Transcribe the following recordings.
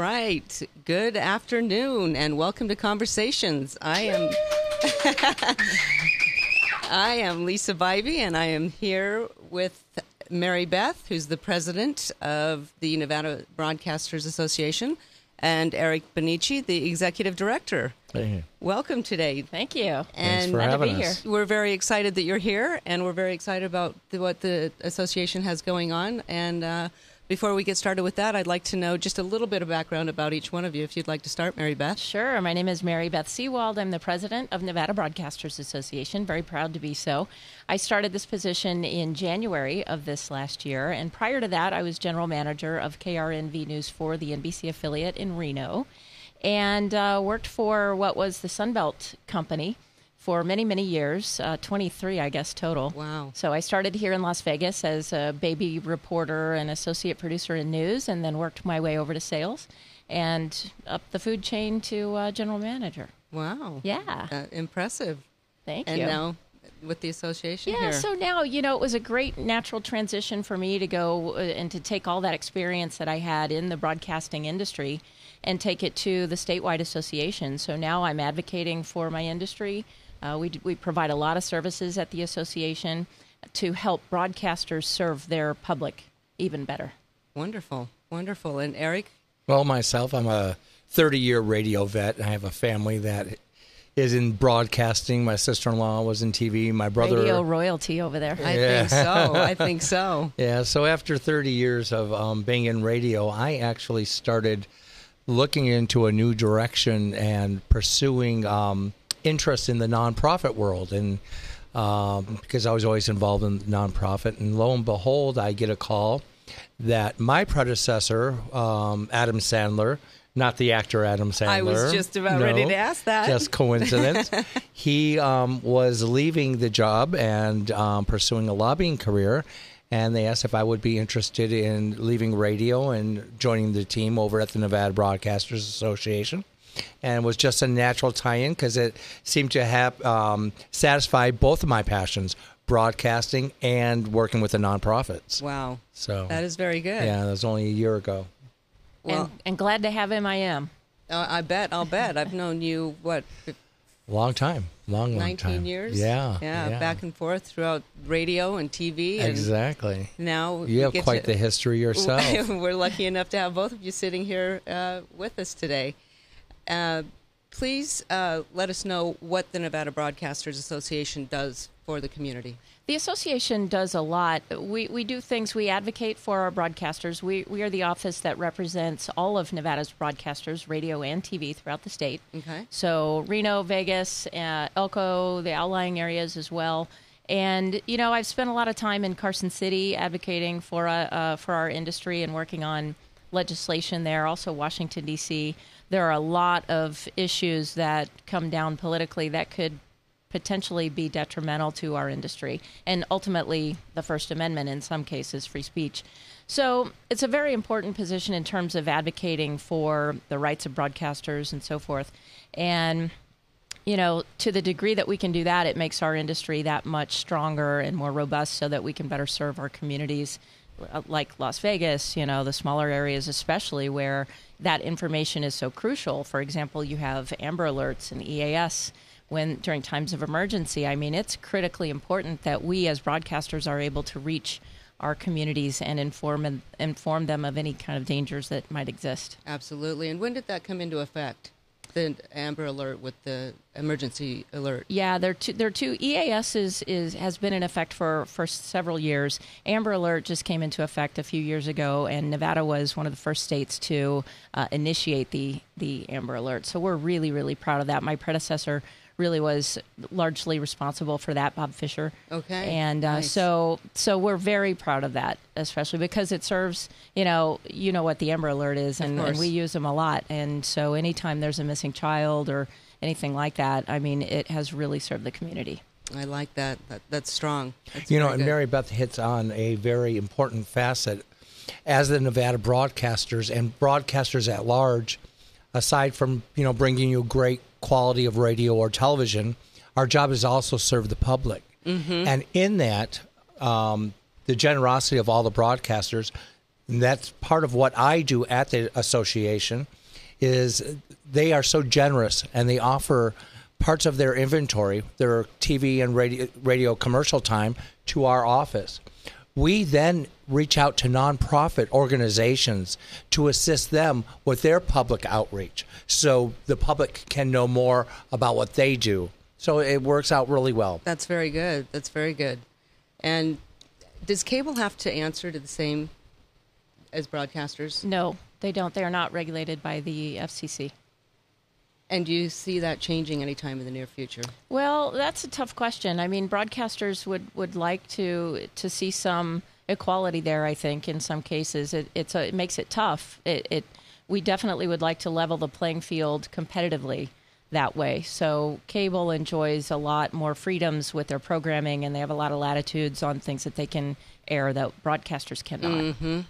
right. Good afternoon and welcome to Conversations. I am I am Lisa Bybee and I am here with Mary Beth, who's the president of the Nevada Broadcasters Association, and Eric Benici, the executive director. Hey. Welcome today. Thank you. And for Glad to having be us. here. we're very excited that you're here, and we're very excited about the, what the association has going on. And uh, before we get started with that, I'd like to know just a little bit of background about each one of you. If you'd like to start, Mary Beth. Sure. My name is Mary Beth Sewald. I'm the president of Nevada Broadcasters Association. Very proud to be so. I started this position in January of this last year, and prior to that, I was general manager of KRNV News for the NBC affiliate in Reno, and uh, worked for what was the Sunbelt Company for many, many years, uh, 23, I guess, total. Wow. So I started here in Las Vegas as a baby reporter and associate producer in news, and then worked my way over to sales and up the food chain to uh, general manager. Wow. Yeah. Uh, impressive. Thank And you. And now with the association yeah, here. so now, you know, it was a great natural transition for me to go uh, and to take all that experience that I had in the broadcasting industry and take it to the statewide association. So now I'm advocating for my industry. Uh, we, we provide a lot of services at the association to help broadcasters serve their public even better. Wonderful. Wonderful. And Eric, Well, myself, I'm a 30 year radio vet. I have a family that is in broadcasting. My sister in law was in TV. My brother. Radio royalty over there. I Yeah. think so. I think so. Yeah, so after 30 years of um, being in radio, I actually started looking into a new direction and pursuing um, interest in the nonprofit world. And um, because I was always involved in nonprofit, and lo and behold, I get a call that my predecessor, um, Adam Sandler, not the actor Adam Sandler. I was just about ready to ask that. Just coincidence. he um, was leaving the job and um, pursuing a lobbying career, and they asked if I would be interested in leaving radio and joining the team over at the Nevada Broadcasters Association. And it was just a natural tie-in because it seemed to have um, satisfy both of my passions: broadcasting and working with the nonprofits. Wow. So That is very good. yeah, that was only a year ago. Well, and, and glad to have him, I am. uh, I bet. I'll bet. I've known you, what, Long time, long, long 19 time. years? Yeah, yeah. Back and forth throughout radio and TV. And exactly. now You have quite to- the history yourself. We're lucky enough to have both of you sitting here uh, with us today. Uh, please uh, let us know what the Nevada Broadcasters Association does for the community. The association does a lot. We, we do things, we advocate for our broadcasters. We, we are the office that represents all of Nevada's broadcasters, radio and TV, throughout the state. Okay. So Reno, Vegas, uh, Elko, the outlying areas as well. And you know, I've spent a lot of time in Carson City advocating for uh, uh, for our industry and working on legislation there. Also, Washington D.C. There are a lot of issues that come down politically that could potentially be detrimental to our industry and ultimately the First Amendment in some cases, free speech. So it's a very important position in terms of advocating for the rights of broadcasters and so forth. And you know, to the degree that we can do that, it makes our industry that much stronger and more robust so that we can better serve our communities uh, like Las Vegas, you know, the smaller areas, especially where that information is so crucial. For example, you have Amber Alerts and EAS when during times of emergency. I mean, it's critically important that we as broadcasters are able to reach our communities and inform and inform them of any kind of dangers that might exist. Absolutely. And when did that come into effect? The Amber Alert with the emergency alert. Yeah, they're two. They're two. EAS is, is has been in effect for for several years. Amber Alert just came into effect a few years ago, and Nevada was one of the first states to uh, initiate the the Amber Alert. So we're really really proud of that. My predecessor really was largely responsible for that, Bob Fisher. Okay, and uh, nice. so so we're very proud of that, especially because it serves. You know, you know what the Amber Alert is, and, and we use them a lot. And so anytime there's a missing child or anything like that, I mean, it has really served the community. I like that. that that's strong. That's You know, and good. Mary Beth hits on a very important facet as the Nevada broadcasters and broadcasters at large. Aside from you know bringing you great quality of radio or television, our job is also serve the public, Mm-hmm. and in that, um, the generosity of all the broadcasters, And that's part of what I do at the association is they are so generous and they offer parts of their inventory, their TV and radio, radio commercial time to our office. We then reach out to nonprofit organizations to assist them with their public outreach so the public can know more about what they do. So it works out really well. That's very good. That's very good. And does cable have to answer to the same as broadcasters? No, they don't. They are not regulated by the FCC. And do you see that changing anytime in the near future? Well, that's a tough question. I mean, broadcasters would, would like to to see some equality there. I think in some cases it it's a, it makes it tough. It, it we definitely would like to level the playing field competitively that way. So cable enjoys a lot more freedoms with their programming, and they have a lot of latitudes on things that they can air that broadcasters cannot. Mm-hmm.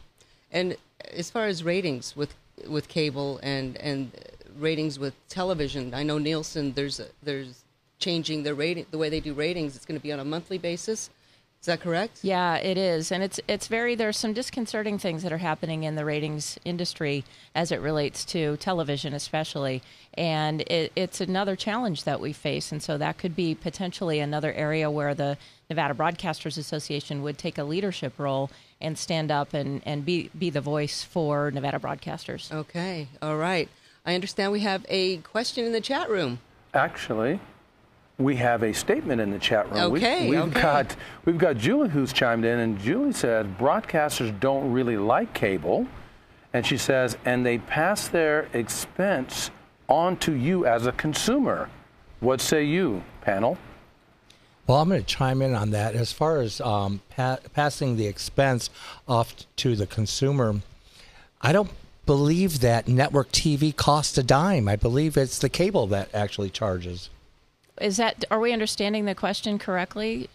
And as far as ratings with with cable and and ratings with television, I know Nielsen. There's a, there's changing the rating the way they do ratings. It's going to be on a monthly basis. Is that correct? Yeah, it is, and it's it's very. There's some disconcerting things that are happening in the ratings industry as it relates to television, especially, and it, it's another challenge that we face, and so that could be potentially another area where the Nevada Broadcasters Association would take a leadership role and stand up and and be be the voice for Nevada broadcasters. Okay, all right. I understand we have a question in the chat room. Actually, we have a statement in the chat room. Okay, we, have okay. got we've got Julie who's chimed in, and Julie said broadcasters don't really like cable, and she says, and they pass their expense on to you as a consumer. What say you, panel? Well, I'm going to chime in on that. As far as um, pa- passing the expense off to the consumer, I don't believe that network TV costs a dime. I believe it's the cable that actually charges. Is that are we understanding the question correctly?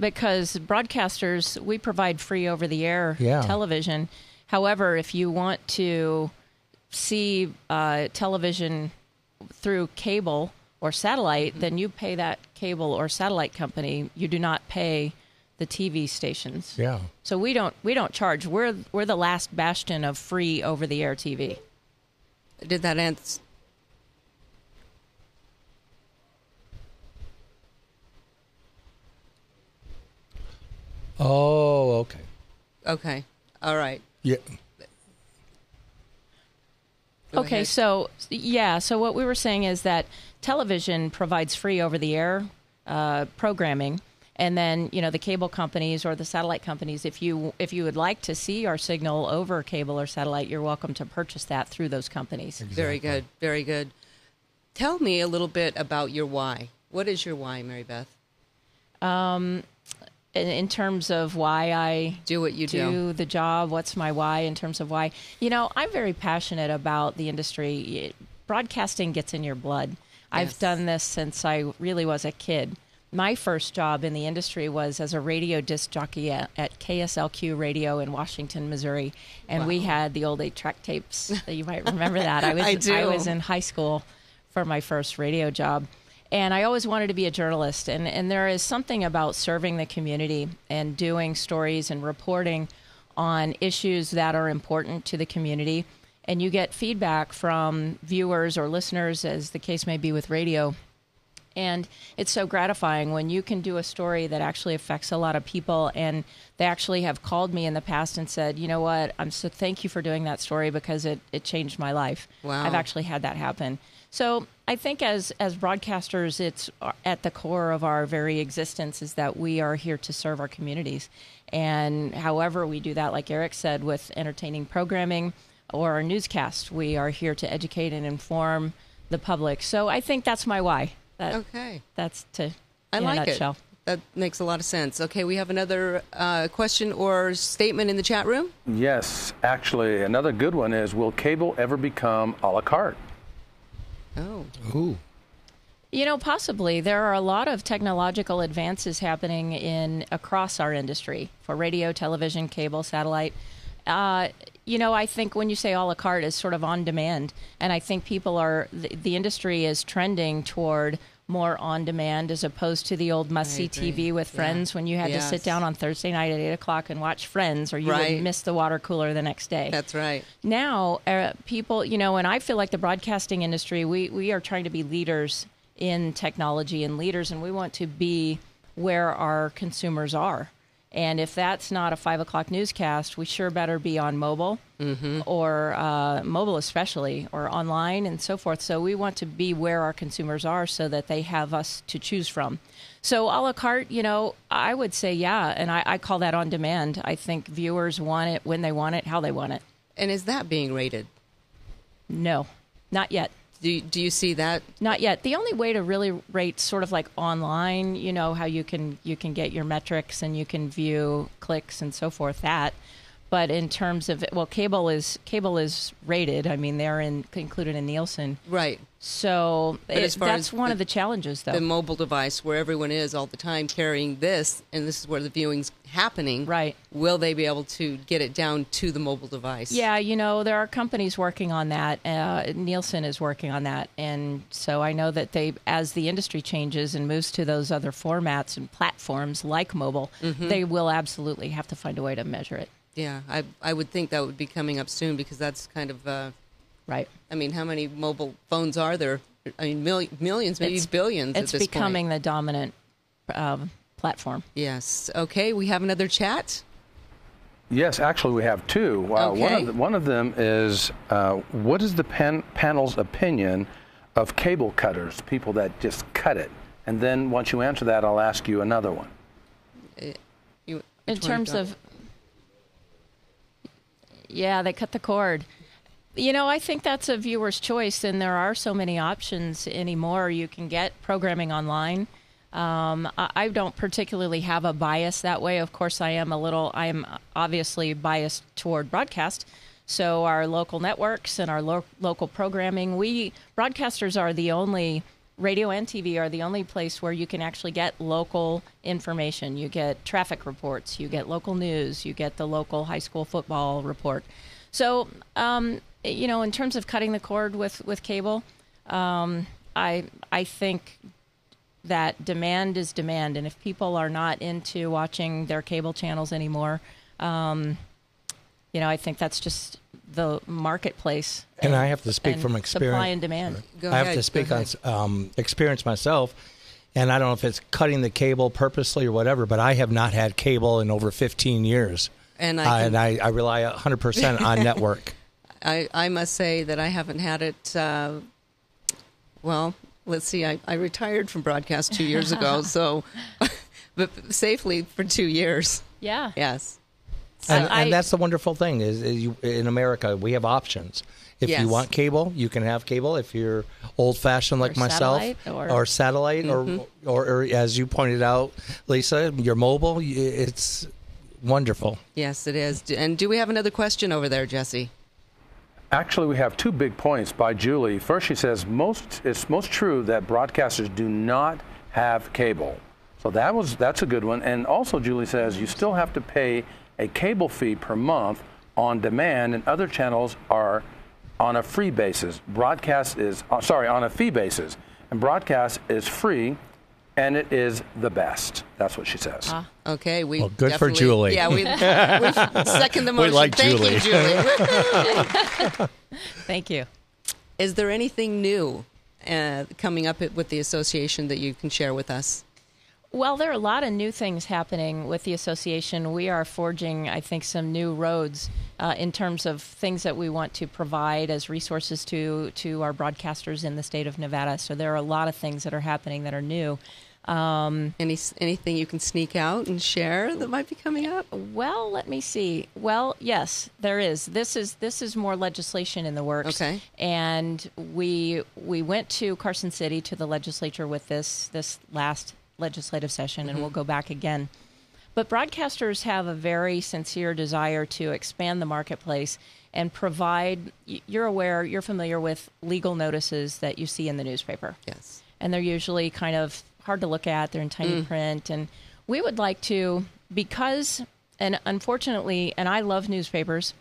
Because broadcasters, we provide free over the air Yeah. television. However, if you want to see uh, television through cable or satellite, then you pay that cable or satellite company. You do not pay the TV stations. Yeah. So we don't we don't charge. We're we're the last bastion of free over the air TV. Did that answer? Oh, okay. Okay, all right. Yeah. Go okay, ahead. so yeah, so what we were saying is that television provides free over the air uh, programming. And then, you know, the cable companies or the satellite companies, if you if you would like to see our signal over cable or satellite, you're welcome to purchase that through those companies. Very good, very good. Tell me a little bit about your why. What is your why, Mary Beth? Um, in, in terms of why I Do what you do. do the job, what's my why in terms of why? You know, I'm very passionate about the industry. Broadcasting gets in your blood. Yes. I've done this since I really was a kid. My first job in the industry was as a radio disc jockey at, at KSLQ Radio in Washington, Missouri, and we had the old eight-track tapes. That you might remember that. I was I do. was in high school for my first radio job. And I always wanted to be a journalist. And, and there is something about serving the community and doing stories and reporting on issues that are important to the community. And you get feedback from viewers or listeners, as the case may be with radio. And it's so gratifying when you can do a story that actually affects a lot of people. And they actually have called me in the past and said, you know what, I'm so thank you for doing that story because it, it changed my life. Wow. I've actually had that happen. So I think as, as broadcasters, it's uh, at the core of our very existence is that we are here to serve our communities. And however we do that, like Eric said, with entertaining programming or our newscast, we are here to educate and inform the public. So I think that's my why. That, Okay, that's to I like a it. nutshell. That makes a lot of sense. Okay, we have another uh, question or statement in the chat room. Yes, actually, another good one is Will cable ever become a la carte? Oh, Ooh. You know, possibly there are a lot of technological advances happening in across our industry for radio, television, cable, satellite. Uh, you know, I think when you say a la carte is sort of on demand, and I think people are the, the industry is trending toward more on demand as opposed to the old must see. TV with Yeah. friends when you had to sit down on Thursday night at eight o'clock and watch Friends, or you Right. would miss the water cooler the next day That's right. now uh, people you know and i feel like the broadcasting industry we, we are trying to be leaders in technology and leaders and we want to be where our consumers are and if that's not a five o'clock newscast we sure better be on mobile or uh, mobile especially or online and so forth. So we want to be where our consumers are so that they have us to choose from. So a la carte you know i would say yeah and i, I call that on demand. I think viewers want it when they want it how they want it. And is that being rated? no, not yet. Do you, do you see that? Not yet. The only way to really rate sort of like online, you know, how you can you can get your metrics and you can view clicks and so forth that. But in terms of well, cable is cable is rated. I mean, they're in, included in Nielsen. Right. So it- that's one the- of the challenges, though. The mobile device where everyone is all the time carrying this, and this is where the viewing's happening. Right. Will they be able to get it down to the mobile device? Yeah, you know, there are companies working on that. Uh, Nielsen is working on that. And so I know that they, as the industry changes and moves to those other formats and platforms like mobile, Mm-hmm. they will absolutely have to find a way to measure it. Yeah. I I would think that would be coming up soon because that's kind of. Uh, Right. I mean, how many mobile phones are there? I mean, mil- millions, maybe It's- billions. It's at this becoming Point. the dominant um, platform. Yes. Okay. We have another chat. Yes, actually, we have two. Uh, one, of the, one of them is uh, what is the pan- panel's opinion of cable cutters, people that just cut it? And then once you answer that, I'll ask you another one. You, In terms of, yeah, they cut the cord. You know, I think that's a viewer's choice, and there are so many options anymore. You can get programming online. Um, I, I don't particularly have a bias that way. Of course, I am a little, I am obviously biased toward broadcast. So, our local networks and our lo- local programming, we broadcasters are the only radio and TV are the only place where you can actually get local information. You get traffic reports, you get local news, you get the local high school football report. So, um, you know, in terms of cutting the cord with with cable, um, I I think that demand is demand, and if people are not into watching their cable channels anymore, um, you know, I think that's just the marketplace. And I have to speak and from Supply experience. and demand. Go I have ahead, to speak on um, experience myself, and I don't know if it's cutting the cable purposely or whatever, but I have not had cable in over 15 years, And I Uh, can- and I, I rely 100 percent on network. I, I must say that I haven't had it. Uh, well, let's see. I, I retired from broadcast two years ago, so but safely for two years. Yeah. Yes. And, I- and that's the wonderful thing is, is you, in America we have options. If Yes. you want cable, you can have cable. If you're old fashioned like Or myself, satellite, or- satellite, or, mm-hmm. or or as you pointed out, Lisa, you're mobile. It's wonderful. Yes, it is. And do we have another question over there, Jesse? Actually, we have two big points by Julie. First, she says most it's most true that broadcasters do not have cable. So that was that's a good one. And also, Julie says you still have to pay a cable fee per month on demand, and other channels are on a free basis. Broadcast is uh, sorry on a fee basis, and broadcast is free, and it is the best. That's what she says. Okay, we Well, good for Julie. Yeah, we, we second the motion. We like Thank Julie. you, Julie. Thank you. is there anything new uh, coming up with the association that you can share with us? Well, there are a lot of new things happening with the association. We are forging, I think, some new roads uh, in terms of things that we want to provide as resources to to our broadcasters in the state of Nevada. So there are a lot of things that are happening that are new. Any anything you can sneak out and share that might be coming up? Well, let me see. Well, yes, there is. This is this is more legislation in the works. Okay. And we we went to Carson City to the legislature with this this last legislative session, and we'll mm-hmm. go back again. But broadcasters have a very sincere desire to expand the marketplace and provide. You're aware, you're familiar with legal notices that you see in the newspaper Yes. and they're usually kind of hard to look at. They're in tiny mm. print, and we would like to because, and unfortunately, and I love newspapers,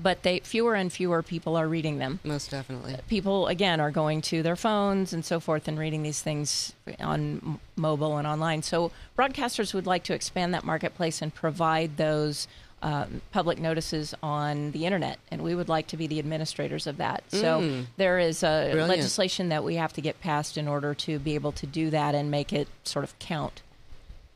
but they fewer and fewer people are reading them. Most definitely. People again are going to their phones and so forth and reading these things on mobile and online. So broadcasters would like to expand that marketplace and provide those um, public notices on the internet, and we would like to be the administrators of that. So there is a Brilliant. legislation that we have to get passed in order to be able to do that and make it sort of count.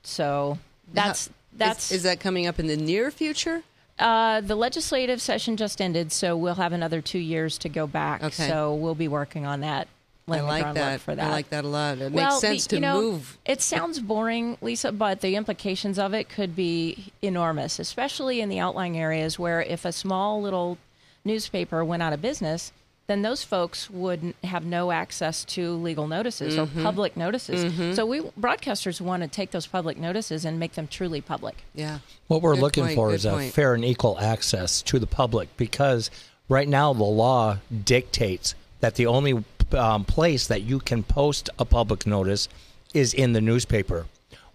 So that's How- that's is, is that coming up in the near future? Uh, the legislative session just ended, so we'll have another two years to go back. Okay. So we'll be working on that. I like that. For that. I like that a lot. It Well, makes sense the- to you know, move. It sounds boring, Lisa, but the implications of it could be enormous, especially in the outlying areas where if a small little newspaper went out of business, then those folks would have no access to legal notices Mm-hmm. or public notices. So we broadcasters want to take those public notices and make them truly public. Yeah. What we're Good looking point, for good is a fair and equal access to the public because right now the law dictates that the only um, place that you can post a public notice is in the newspaper.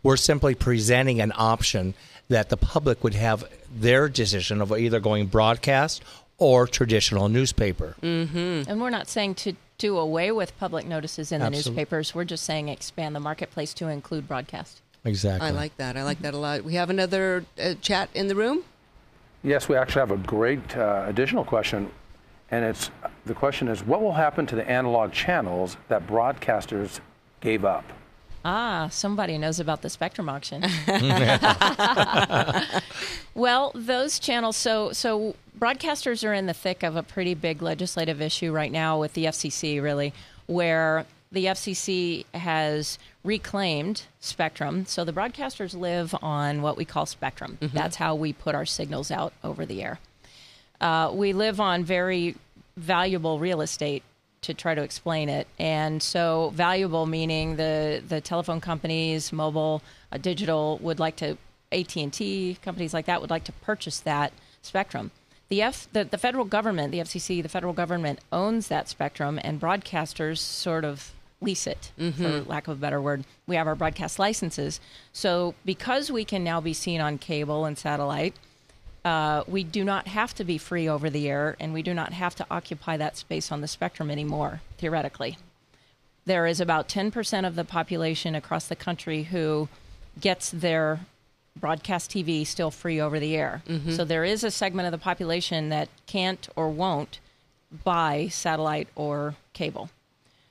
We're simply presenting an option that the public would have their decision of either going broadcast or traditional newspaper. And we're not saying to do away with public notices in the newspapers. We're just saying expand the marketplace to include broadcast. Exactly. I like that. I like that a lot. We have another uh, chat in the room. Yes, we actually have a great uh, additional question, and it's the question is what will happen to the analog channels that broadcasters gave up? Ah, somebody knows about the Spectrum auction. well, those channels. So, so broadcasters are in the thick of a pretty big legislative issue right now with the FCC, really, where the FCC has reclaimed Spectrum. So the broadcasters live on what we call Spectrum. That's how we put our signals out over the air. Uh, we live on very valuable real estate to try to explain it. And so valuable meaning the the telephone companies, mobile, uh, digital would like to AT&T, companies like that would like to purchase that spectrum. The F the, the federal government, the FCC, the federal government owns that spectrum and broadcasters sort of lease it for lack of a better word. We have our broadcast licenses. So because we can now be seen on cable and satellite, uh, we do not have to be free over the air and we do not have to occupy that space on the spectrum anymore, theoretically. There is about 10% of the population across the country who gets their broadcast TV still free over the air. Mm-hmm. So there is a segment of the population that can't or won't buy satellite or cable.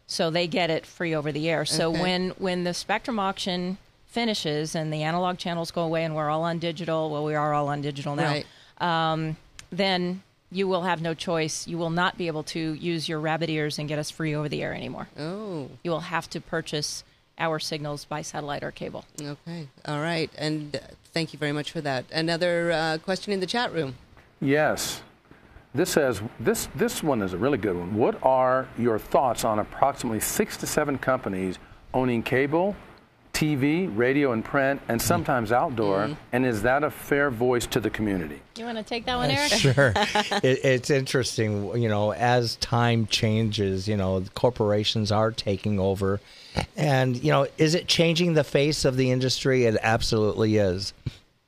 So they get it free over the air. So Okay. when when the spectrum auction finishes and the analog channels go away and we're all on digital, well we are all on digital now. Right. Um, then you will have no choice. You will not be able to use your rabbit ears and get us free over the air anymore. Oh, You will have to purchase our signals by satellite or cable. okay. All right. And uh, thank you very much for that. Another uh, question in the chat room. Yes. This says this this one is a really good one. What are your thoughts on approximately six to seven companies owning cable, TV, radio, and print, and mm. sometimes outdoor? Mm. And is that a fair voice to the community? You want to take that one, uh, Eric? Sure. it, it's interesting, you know, as time changes, you know, corporations are taking over. And, you know, is it changing the face of the industry? It absolutely is.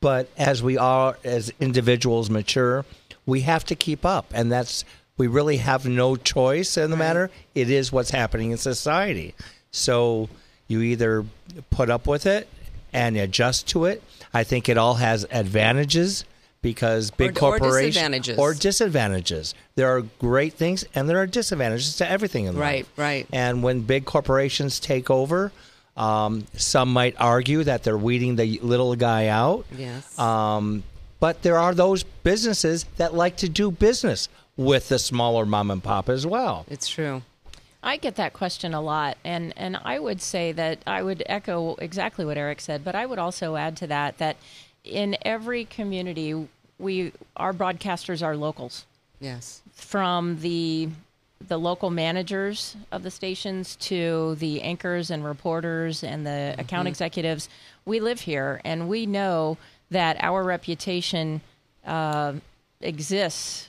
But as we are, as individuals mature, we have to keep up. And that's, we really have no choice in the matter. It is what's happening in society. So you either put up with it and adjust to it. I think it all has advantages because big Or- or corporations disadvantages. or disadvantages. There are great things and there are disadvantages to everything in life. Right, right. And when big corporations take over, um, some might argue that they're weeding the little guy out. Yes. Um, but there are those businesses that like to do business with the smaller mom and pop as well. it's true. I get that question a lot, and and I would say that I would echo exactly what Eric said, but I would also add to that that in every community we our broadcasters are locals Yes. from the the local managers of the stations to the anchors and reporters and the account executives. We live here, and we know that our reputation uh, exists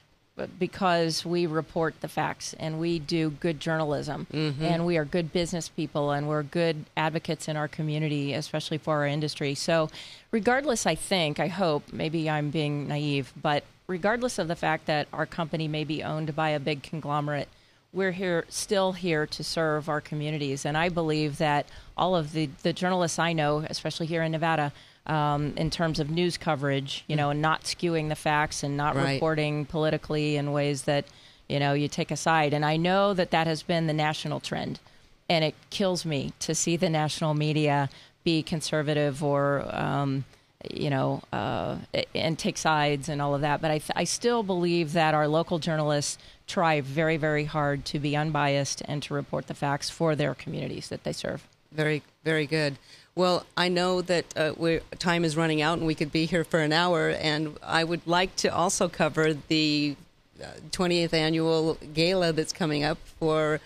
because we report the facts and we do good journalism mm-hmm. and we are good business people and we're good advocates in our community, especially for our industry. So, regardless, I think, I hope, maybe I'm being naive, but regardless of the fact that our company may be owned by a big conglomerate, we're here still here to serve our communities. And I believe that all of the, the journalists I know, especially here in Nevada, um, in terms of news coverage, you know, and not skewing the facts and not Right. reporting politically in ways that, you know, you take a side. And I know that that has been the national trend. And it kills me to see the national media be conservative or, um, you know, uh, and take sides and all of that. But I, th- I still believe that our local journalists try very, very hard to be unbiased and to report the facts for their communities that they serve. Very, very good. Well, I know that uh, time is running out and we could be here for an hour, and I would like to also cover the uh, 20th annual gala that's coming up for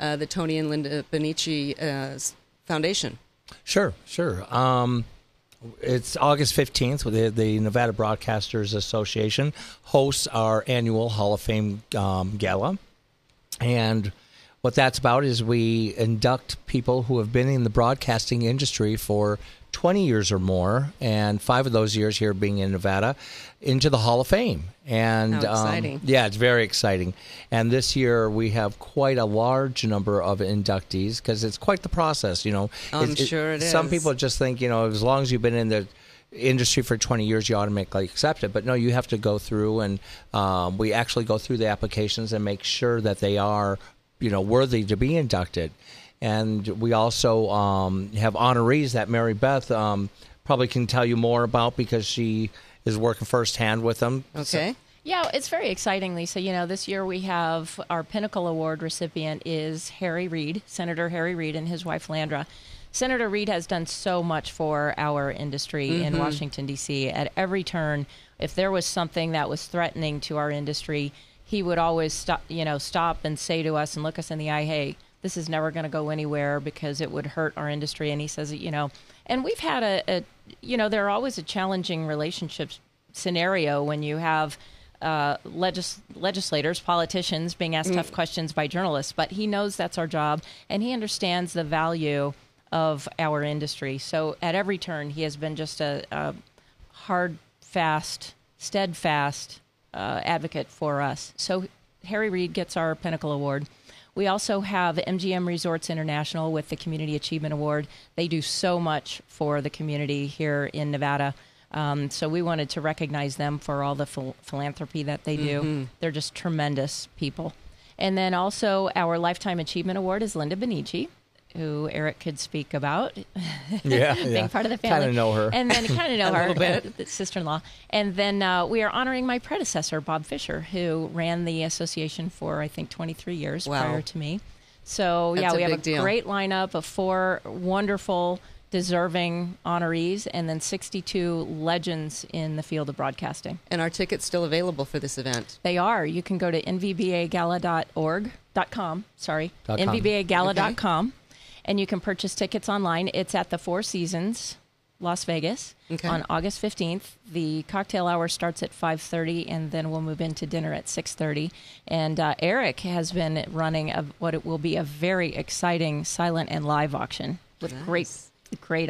uh, the Tony and Linda Benici uh, Foundation. Sure, sure. Um, it's August 15th. The, the Nevada Broadcasters Association hosts our annual Hall of Fame um, gala. And what that's about is we induct people who have been in the broadcasting industry for 20 years or more, and five of those years here being in Nevada, into the Hall of Fame. And um, yeah, it's very exciting. And this year we have quite a large number of inductees because it's quite the process, you know. I'm It's- sure it Some people just think, you know, as long as you've been in the industry for 20 years, you automatically accept it. But no, you have to go through, and um, we actually go through the applications and make sure that they are, you know, worthy to be inducted. And we also um, have honorees that Mary Beth um, probably can tell you more about because she is working firsthand with them. So- Okay. Yeah, it's very exciting, Lisa. You know, this year we have our Pinnacle Award recipient is Harry Reid, Senator Harry Reid, and his wife Landra. Senator Reid has done so much for our industry in Washington D.C. At every turn, if there was something that was threatening to our industry, he would always stop, you know, stop and say to us and look us in the eye, "Hey, this is never going to go anywhere because it would hurt our industry." And he says, you know, and we've had a, a you know, there are always a challenging relationship scenario when you have uh, legis- legislators, politicians being asked tough questions by journalists, but he knows that's our job and he understands the value of our industry. So at every turn, he has been just a, a hard, fast, steadfast uh, advocate for us. So Harry Reid gets our Pinnacle Award. We also have MGM Resorts International with the Community Achievement Award. They do so much for the community here in Nevada. Um, so we wanted to recognize them for all the phil- philanthropy that they do. They're just tremendous people. And then also our Lifetime Achievement Award is Linda Benici, who Eric could speak about Yeah, being yeah. part of the family. Kind of know her. And then kind of know her, little bit. sister-in-law. And then uh, we are honoring my predecessor, Bob Fisher, who ran the association for I think 23 years Wow. prior to me. So That's yeah, we have a deal. great lineup of four wonderful, deserving honorees, and then 62 legends in the field of broadcasting. And our tickets still available for this event. They are. You can go to nvbagala.org dot com. Sorry, Dot com. nvbagala.com, and you can purchase tickets online. It's at the Four Seasons, Las Vegas, Okay. on August fifteenth. The cocktail hour starts at five thirty, and then we'll move into dinner at six thirty. And uh, Eric has been running a, what it will be a very exciting silent and live auction with Nice. great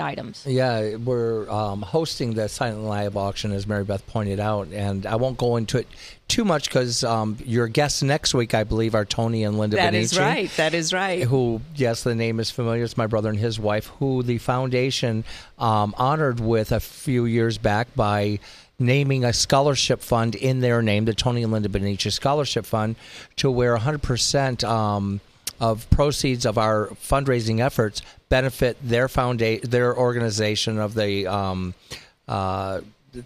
items. Yeah, we're um, hosting the Silent Live auction, as Mary Beth pointed out, and I won't go into it too much because um, your guests next week, I believe, are Tony and Linda. That is Benici, right. That is right. Who, yes, the name is familiar. It's my brother and his wife, who the foundation um, honored with a few years back by naming a scholarship fund in their name, the Tony and Linda Benici Scholarship Fund, to where 100%. Um, of proceeds of our fundraising efforts benefit their foundation, their organization of the um, uh,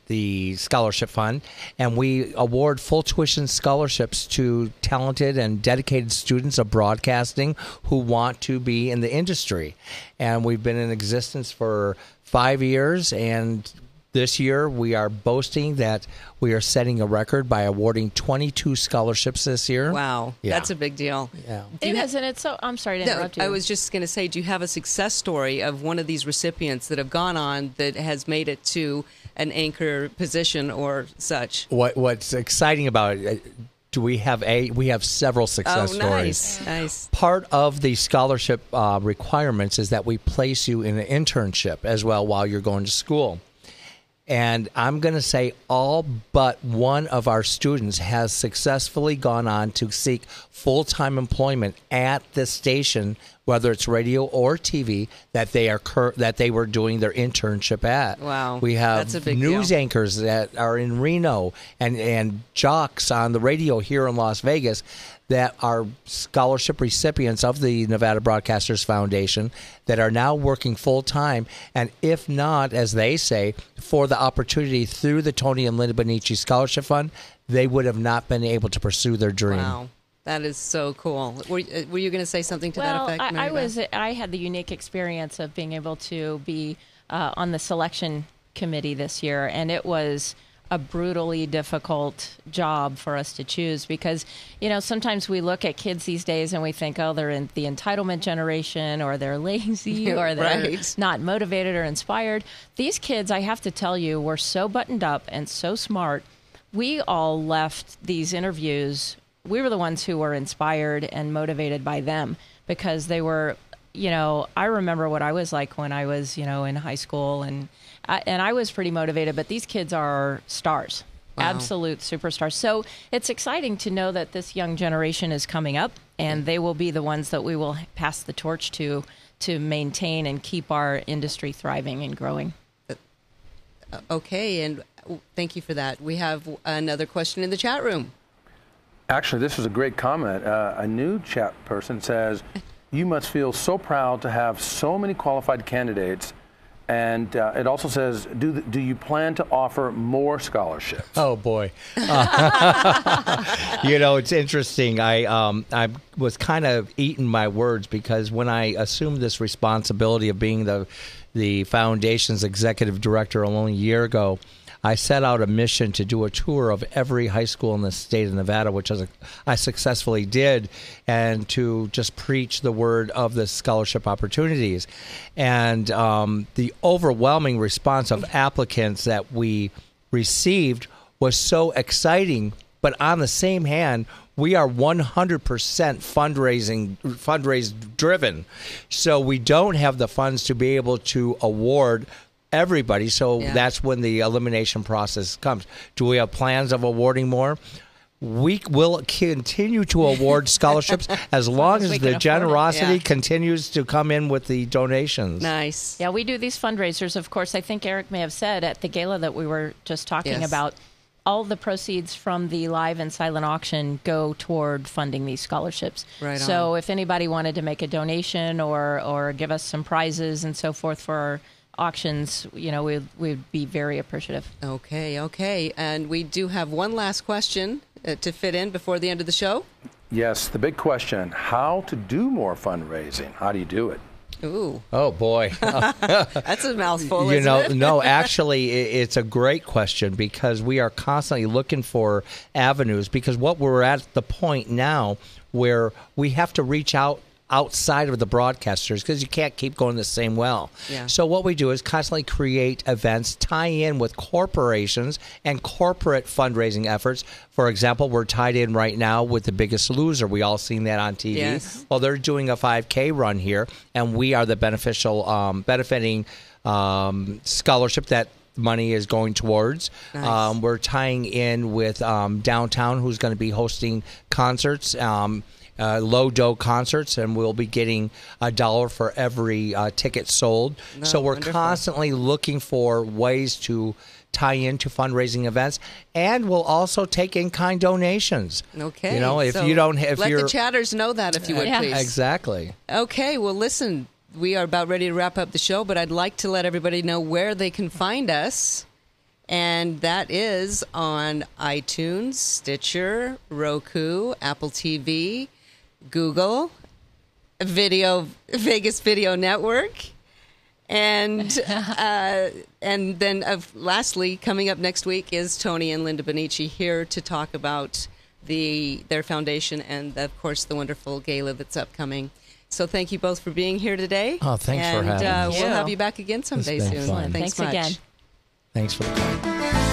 the scholarship fund, and we award full tuition scholarships to talented and dedicated students of broadcasting who want to be in the industry. And we've been in existence for five years, and this year we are boasting that we are setting a record by awarding 22 scholarships this year. Wow. Yeah. That's a big deal. Yeah. It is, and it's so. I'm sorry to No, interrupt you. I was just going to say, do you have a success story of one of these recipients that have gone on that has made it to an anchor position or such? What What's exciting about it? uh, do we have a we have several success oh, stories. nice, nice. Part of the scholarship uh, requirements is that we place you in an internship as well while you're going to school. And I'm going to say all but one of our students has successfully gone on to seek full time employment at the station, whether it's radio or TV, that they are cur- that they were doing their internship at. Wow. we have That's a big news deal. anchors that are in Reno and and jocks on the radio here in Las Vegas that are scholarship recipients of the Nevada Broadcasters Foundation that are now working full time and if not as they say for the opportunity through the Tony and Linda Benici Scholarship Fund they would have not been able to pursue their dream. Wow, that is so cool. Were, uh, were you going to say something to well, that effect? I, Mary I Beth? was. I had the unique experience of being able to be uh, on the selection committee this year, and it was a brutally difficult job for us to choose because you know sometimes we look at kids these days and we think oh they're in the entitlement generation or they're lazy or they're Right. not motivated or inspired these kids i have to tell you were so buttoned up and so smart we all left these interviews we were the ones who were inspired and motivated by them because they were you know i remember what i was like when i was you know in high school and I, and i was pretty motivated but these kids are stars Wow. absolute superstars so it's exciting to know that this young generation is coming up and they will be the ones that we will pass the torch to to maintain and keep our industry thriving and growing Okay, and thank you for that. We have another question in the chat room. Actually, this is a great comment. Uh, a new chat person says, "You must feel so proud to have so many qualified candidates." And uh, it also says, do, "Do you plan to offer more scholarships?" Oh boy, you know it's interesting. I um I was kind of eating my words because when I assumed this responsibility of being the the foundation's executive director only a year ago, I set out a mission to do a tour of every high school in the state of Nevada, which I, successfully did, and to just preach the word of the scholarship opportunities. And um, the overwhelming response of applicants that we received was so exciting. But on the same hand, we are 100% fundraising fundraise driven. So we don't have the funds to be able to award everybody. So Yeah. that's when the elimination process comes. Do we have plans of awarding more? We will continue to award scholarships as long as as, the can afford it. generosity Yeah. continues to come in with the donations. Nice. Yeah, we do these fundraisers. Of course, I think Eric may have said at the gala that we were just talking Yes. about. All the proceeds from the live and silent auction go toward funding these scholarships. Right So, on. if anybody wanted to make a donation or or give us some prizes and so forth for our auctions, you know, we'd we'd be very appreciative. Okay, okay. And we do have one last question uh, to fit in before the end of the show. Yes, the big question: How to do more fundraising? How do you do it? Ooh, Oh boy. that's a mouthful. you isn't know, it? no, actually, it's a great question because we are constantly looking for avenues. Because what we're at the point now where we have to reach out outside of the broadcasters because you can't keep going the same well. Yeah. So what we do is constantly create events, tie in with corporations and corporate fundraising efforts. For example, we're tied in right now with the Biggest Loser. We all seen that on TV. Yes. Well, they're doing a 5K run here, and we are the beneficial, um, benefiting um, scholarship that money is going towards. Nice. Um, we're tying in with um, downtown, who's going to be hosting concerts. Um, uh, low dough concerts, and we'll be getting a dollar for every uh, ticket sold. so we're wonderful. constantly looking for ways to tie into fundraising events, and we'll also take in kind donations. Okay. you know if so you don't, if let the chatters know that if you would Yeah. please. exactly. Okay, well, listen, we are about ready to wrap up the show, but I'd like to let everybody know where they can find us. And that is on iTunes, Stitcher, Roku, Apple TV, Google, Video Vegas Video Network, and uh, and then uh, lastly, coming up next week is Tony and Linda Benici here to talk about the their foundation and of course the wonderful gala that's upcoming. So thank you both for being here today. Oh, thanks for and, having uh, us. We'll Yeah. have you back again someday soon. fun. Thanks, Thanks much. again. Thanks for the call.